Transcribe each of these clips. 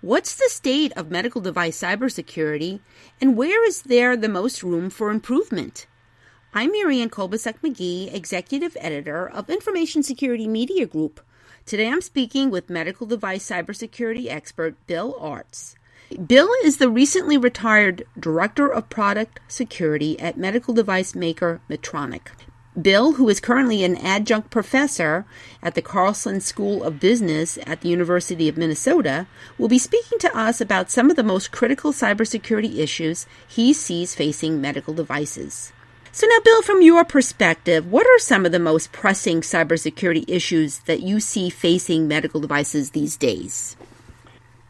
What's the state of medical device cybersecurity, and where is there the most room for improvement? I'm Marianne Kolbasuk McGee, Executive Editor of Information Security Media Group. Today I'm speaking with medical device cybersecurity expert Bill Aerts. Bill is the recently retired Director of Product Security at medical device maker Medtronic. Bill, who is currently an adjunct professor at the Carlson School of Business at the University of Minnesota, will be speaking to us about some of the most critical cybersecurity issues he sees facing medical devices. So, now, Bill, from your perspective, what are some of the most pressing cybersecurity issues that you see facing medical devices these days?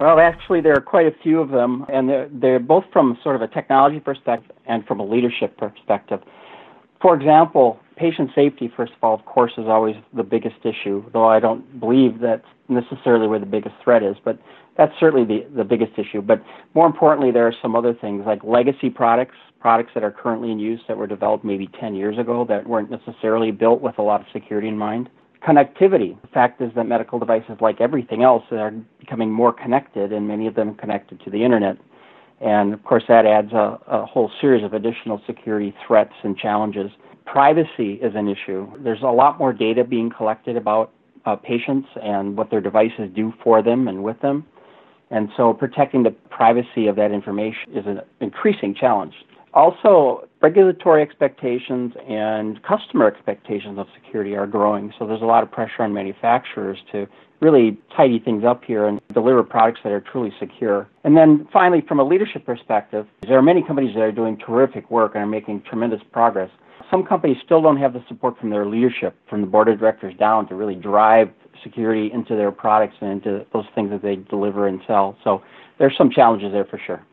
Well, actually, there are quite a few of them, and they're, they're both from sort of a technology perspective and from a leadership perspective. For example, patient safety, first of all, of course, is always the biggest issue, though I don't believe that's necessarily where the biggest threat is, but that's certainly the, the biggest issue. But more importantly, there are some other things like legacy products, products that are currently in use that were developed maybe 10 years ago that weren't necessarily built with a lot of security in mind connectivity. The fact is that medical devices, like everything else, are becoming more connected, and many of them connected to the internet. And of course, that adds a, a whole series of additional security threats and challenges. Privacy is an issue. There's a lot more data being collected about uh, patients and what their devices do for them and with them. And so protecting the privacy of that information is an increasing challenge. Also, regulatory expectations and customer expectations of security are growing, so there's a lot of pressure on manufacturers to really tidy things up here and deliver products that are truly secure. And then finally, from a leadership perspective, there are many companies that are doing terrific work and are making tremendous progress. Some companies still don't have the support from their leadership, from the board of directors down, to really drive security into their products and into those things that they deliver and sell. So there's some challenges there for sure.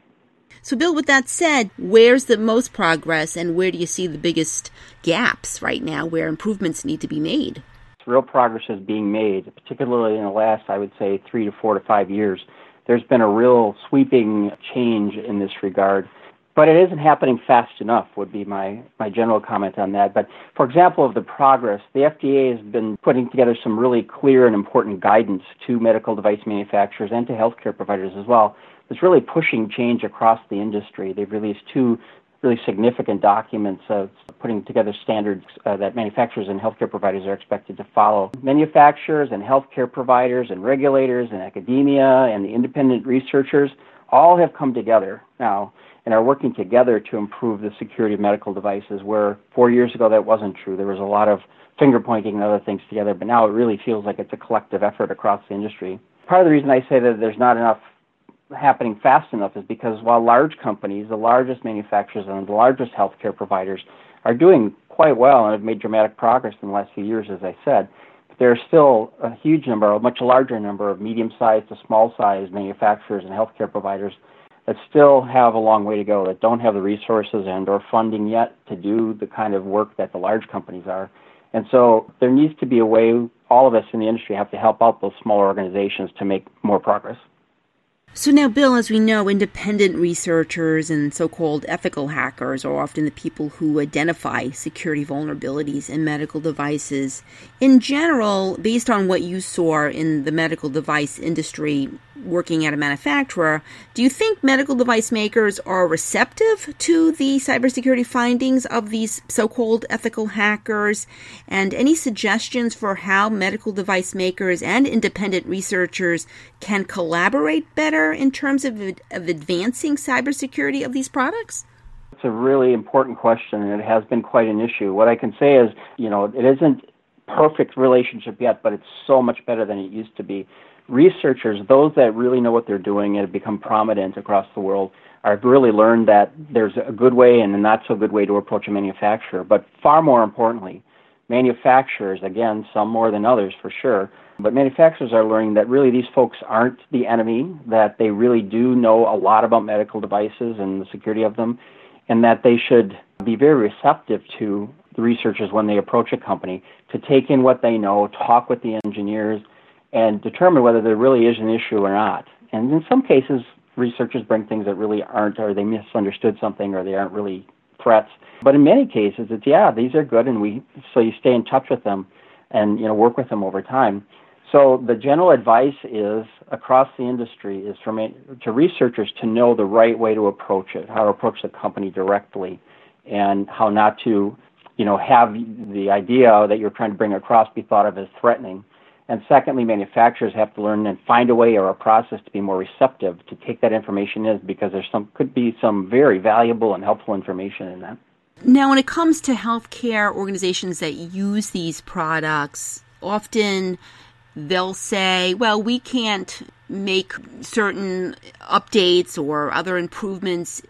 So, Bill, with that said, where's the most progress and where do you see the biggest gaps right now where improvements need to be made? Real progress is being made, particularly in the last, I would say, three to four to five years. There's been a real sweeping change in this regard. But it isn't happening fast enough, would be my, my general comment on that. But for example, of the progress, the FDA has been putting together some really clear and important guidance to medical device manufacturers and to healthcare providers as well is really pushing change across the industry. They've released two really significant documents of putting together standards uh, that manufacturers and healthcare providers are expected to follow. Manufacturers and healthcare providers and regulators and academia and the independent researchers all have come together now and are working together to improve the security of medical devices where four years ago that wasn't true. There was a lot of finger pointing and other things together, but now it really feels like it's a collective effort across the industry. Part of the reason I say that there's not enough happening fast enough is because while large companies, the largest manufacturers and the largest healthcare providers are doing quite well and have made dramatic progress in the last few years, as I said, there are still a huge number, a much larger number of medium-sized to small-sized manufacturers and healthcare providers that still have a long way to go, that don't have the resources and or funding yet to do the kind of work that the large companies are. And so there needs to be a way all of us in the industry have to help out those smaller organizations to make more progress. So now, Bill, as we know, independent researchers and so-called ethical hackers are often the people who identify security vulnerabilities in medical devices. In general, based on what you saw in the medical device industry working at a manufacturer, do you think medical device makers are receptive to the cybersecurity findings of these so-called ethical hackers? And any suggestions for how medical device makers and independent researchers can collaborate better in terms of, of advancing cybersecurity of these products? It's a really important question, and it has been quite an issue. What I can say is, you know, it isn't perfect relationship yet, but it's so much better than it used to be. Researchers, those that really know what they're doing and have become prominent across the world, have really learned that there's a good way and a not so good way to approach a manufacturer. But far more importantly, manufacturers, again, some more than others for sure, but manufacturers are learning that really these folks aren't the enemy, that they really do know a lot about medical devices and the security of them, and that they should be very receptive to the researchers when they approach a company to take in what they know, talk with the engineers, and determine whether there really is an issue or not. And in some cases, researchers bring things that really aren't, or they misunderstood something, or they aren't really threats. But in many cases, it's yeah, these are good, and we so you stay in touch with them, and you know work with them over time. So the general advice is across the industry is for to researchers to know the right way to approach it, how to approach the company directly, and how not to, you know, have the idea that you're trying to bring across be thought of as threatening. And secondly, manufacturers have to learn and find a way or a process to be more receptive to take that information in because there's some could be some very valuable and helpful information in that. Now, when it comes to healthcare organizations that use these products, often they'll say, well, we can't make certain updates or other improvements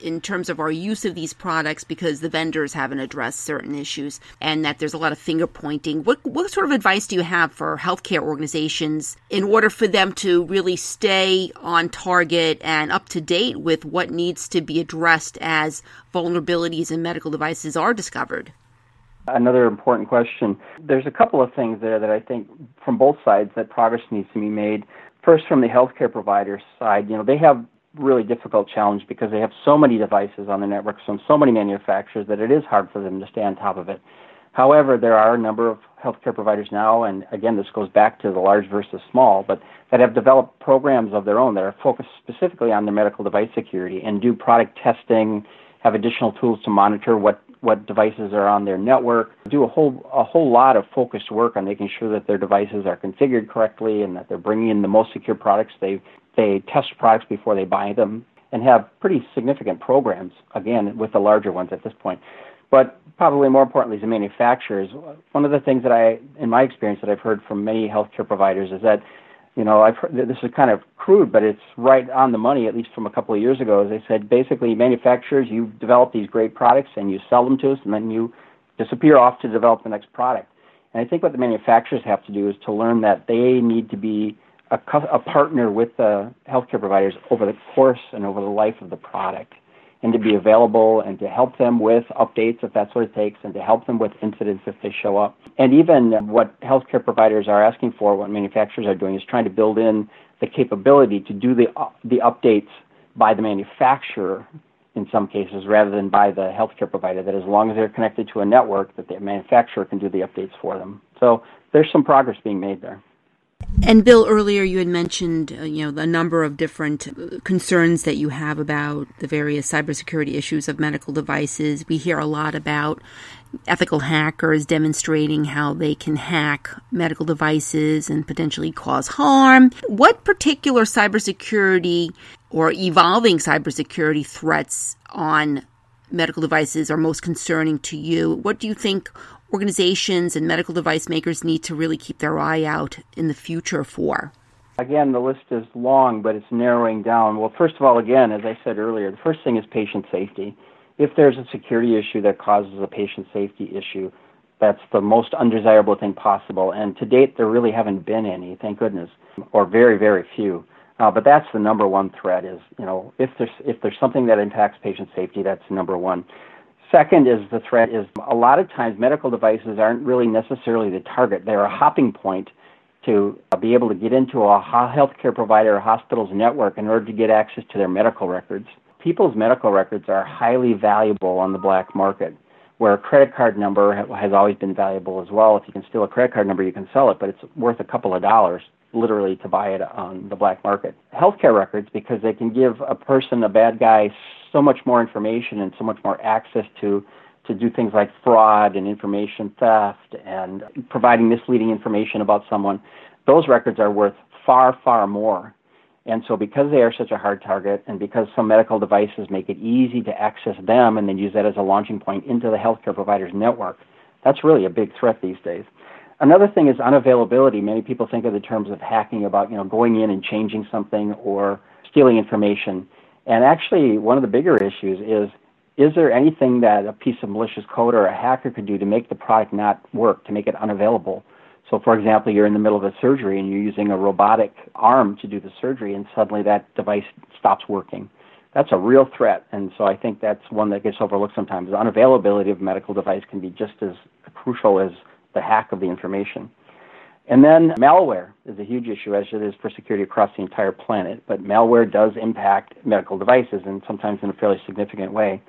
in terms of our use of these products because the vendors haven't addressed certain issues and that there's a lot of finger pointing. What, what sort of advice do you have for healthcare organizations in order for them to really stay on target and up to date with what needs to be addressed as vulnerabilities in medical devices are discovered? Another important question. There's a couple of things there that I think from both sides that progress needs to be made. First, from the healthcare provider side, you know, they have really difficult challenge because they have so many devices on the network from so many manufacturers that it is hard for them to stay on top of it. However, there are a number of healthcare providers now, and again, this goes back to the large versus small, but that have developed programs of their own that are focused specifically on their medical device security and do product testing, have additional tools to monitor what what devices are on their network, do a whole a whole lot of focused work on making sure that their devices are configured correctly and that they're bringing in the most secure products they they test products before they buy them and have pretty significant programs, again, with the larger ones at this point. But probably more importantly, the manufacturers, one of the things that I, in my experience, that I've heard from many healthcare providers is that, you know, I've heard, this is kind of crude, but it's right on the money, at least from a couple of years ago. As they said, basically, manufacturers, you develop these great products and you sell them to us, and then you disappear off to develop the next product. And I think what the manufacturers have to do is to learn that they need to be a, a partner with the healthcare providers over the course and over the life of the product and to be available and to help them with updates if that's what it takes and to help them with incidents if they show up. And even what healthcare providers are asking for, what manufacturers are doing, is trying to build in the capability to do the, the updates by the manufacturer in some cases rather than by the healthcare provider that as long as they're connected to a network that the manufacturer can do the updates for them. So there's some progress being made there. And Bill, earlier you had mentioned, uh, you know, the number of different uh, concerns that you have about the various cybersecurity issues of medical devices. We hear a lot about ethical hackers demonstrating how they can hack medical devices and potentially cause harm. What particular cybersecurity or evolving cybersecurity threats on medical devices are most concerning to you? What do you think organizations and medical device makers need to really keep their eye out in the future for? Again, the list is long, but it's narrowing down. Well, first of all, again, as I said earlier, the first thing is patient safety. If there's a security issue that causes a patient safety issue, that's the most undesirable thing possible. And to date, there really haven't been any, thank goodness, or very, very few. Uh, but that's the number one threat. Is you know if there's if there's something that impacts patient safety, that's number one. Second is the threat is a lot of times medical devices aren't really necessarily the target. They're a hopping point to uh, be able to get into a healthcare provider or hospital's network in order to get access to their medical records. People's medical records are highly valuable on the black market, where a credit card number has always been valuable as well. If you can steal a credit card number, you can sell it, but it's worth a couple of dollars literally to buy it on the black market. Healthcare records, because they can give a person, a bad guy, so much more information and so much more access to to do things like fraud and information theft and providing misleading information about someone. Those records are worth far, far more. And so, because they are such a hard target, and because some medical devices make it easy to access them and then use that as a launching point into the healthcare provider's network, that's really a big threat these days. Another thing is unavailability. Many people think of the terms of hacking about you know going in and changing something or stealing information. And actually, one of the bigger issues is is there anything that a piece of malicious code or a hacker could do to make the product not work, to make it unavailable? So, for example, you're in the middle of a surgery and you're using a robotic arm to do the surgery, and suddenly that device stops working. That's a real threat, and so I think that's one that gets overlooked sometimes. The unavailability of a medical device can be just as crucial as the hack of the information. And then malware is a huge issue, as it is for security across the entire planet. But malware does impact medical devices, and sometimes in a fairly significant way.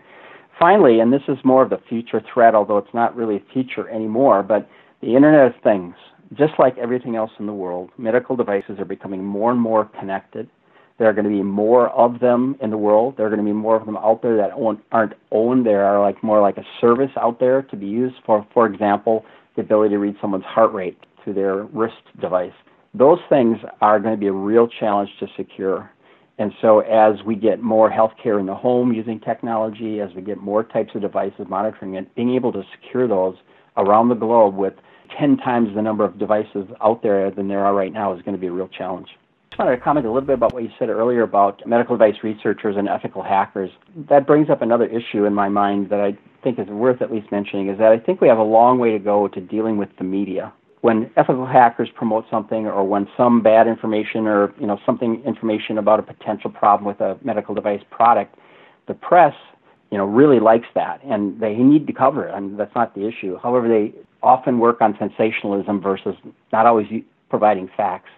Finally, and this is more of a future threat, although it's not really a feature anymore, but the Internet of Things. just like everything else in the world, medical devices are becoming more and more connected. There are going to be more of them in the world. There are going to be more of them out there that aren't owned. There are like more like a service out there to be used for, for example, the ability to read someone's heart rate their wrist device. Those things are going to be a real challenge to secure. And so, as we get more healthcare in the home using technology, as we get more types of devices monitoring it, being able to secure those around the globe with 10 times the number of devices out there than there are right now is going to be a real challenge. I just wanted to comment a little bit about what you said earlier about medical device researchers and ethical hackers. That brings up another issue in my mind that I think is worth at least mentioning is that I think we have a long way to go to dealing with the media when ethical hackers promote something or when some bad information or you know something information about a potential problem with a medical device product the press you know really likes that and they need to cover it I mean, that's not the issue. However they often work on sensationalism versus not always providing facts.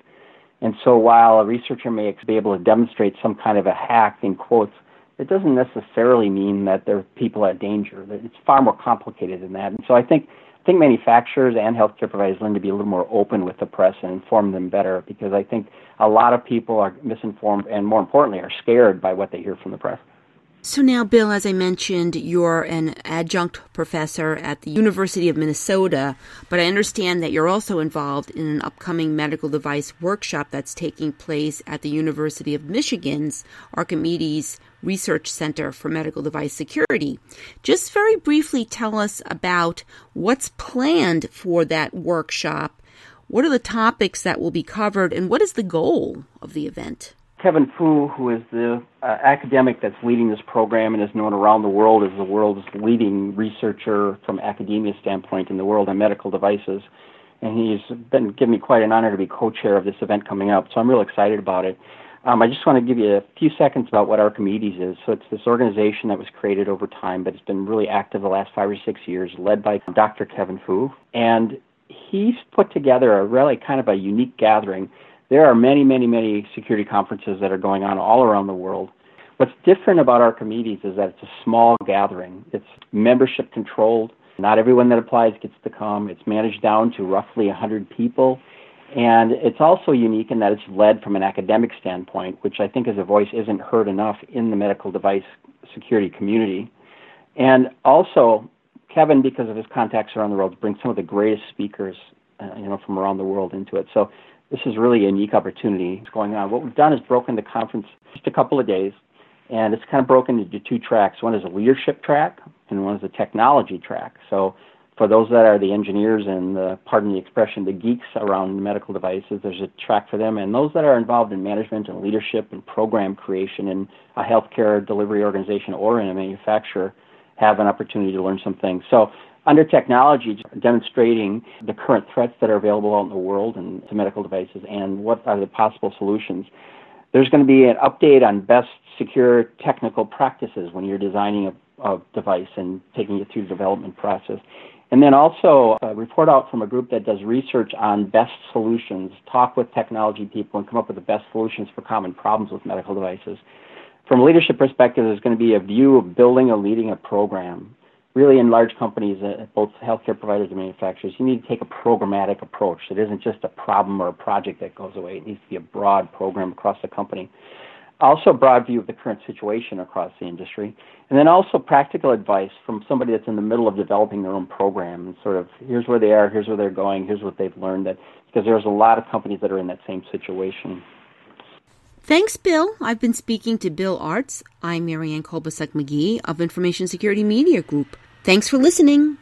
And so while a researcher may be able to demonstrate some kind of a hack in quotes it doesn't necessarily mean that there are people at danger. It's far more complicated than that. And so i think think manufacturers and healthcare providers learn to be a little more open with the press and inform them better because I think a lot of people are misinformed and, more importantly, are scared by what they hear from the press. So now, Bill, as I mentioned, you're an adjunct professor at the University of Minnesota, but I understand that you're also involved in an upcoming medical device workshop that's taking place at the University of Michigan's Archimedes Research Center for Medical Device Security. Just very briefly tell us about what's planned for that workshop. What are the topics that will be covered, and what is the goal of the event? Kevin Fu, who is the uh, academic that's leading this program and is known around the world as the world's leading researcher from academia standpoint in the world on medical devices. And he's been giving me quite an honor to be co-chair of this event coming up, so I'm real excited about it. Um, I just want to give you a few seconds about what Archimedes is. So it's this organization that was created over time, but it's been really active the last five or six years, led by Dr. Kevin Fu. And he's put together a really kind of a unique gathering there are many, many, many security conferences that are going on all around the world. What's different about Archimedes is that it's a small gathering. It's membership controlled. Not everyone that applies gets to come. It's managed down to roughly 100 people. And it's also unique in that it's led from an academic standpoint, which I think as a voice isn't heard enough in the medical device security community. And also, Kevin, because of his contacts around the world, brings some of the greatest speakers, uh, you know, from around the world into it. So this is really a unique opportunity going on. What we've done is broken the conference just a couple of days, and it's kind of broken into two tracks. One is a leadership track, and one is a technology track. So for those that are the engineers and the, pardon the expression, the geeks around medical devices, there's a track for them. And those that are involved in management and leadership and program creation in a healthcare delivery organization or in a manufacturer have an opportunity to learn some things. So under technology, demonstrating the current threats that are available out in the world and to medical devices and what are the possible solutions. There's going to be an update on best secure technical practices when you're designing a, device and taking it through the development process. And then also a report out from a group that does research on best solutions, talk with technology people, and come up with the best solutions for common problems with medical devices. From a leadership perspective, there's going to be a view of building or leading a program really in large companies, uh, both healthcare providers and manufacturers, you need to take a programmatic approach. It isn't just a problem or a project that goes away. It needs to be a broad program across the company. Also, a broad view of the current situation across the industry. And then also practical advice from somebody that's in the middle of developing their own program and sort of here's where they are, here's where they're going, here's what they've learned. That because there's a lot of companies that are in that same situation. Thanks, Bill. I've been speaking to Bill Aerts. I'm Marianne Kolbasuk McGee of Information Security Media Group. Thanks for listening.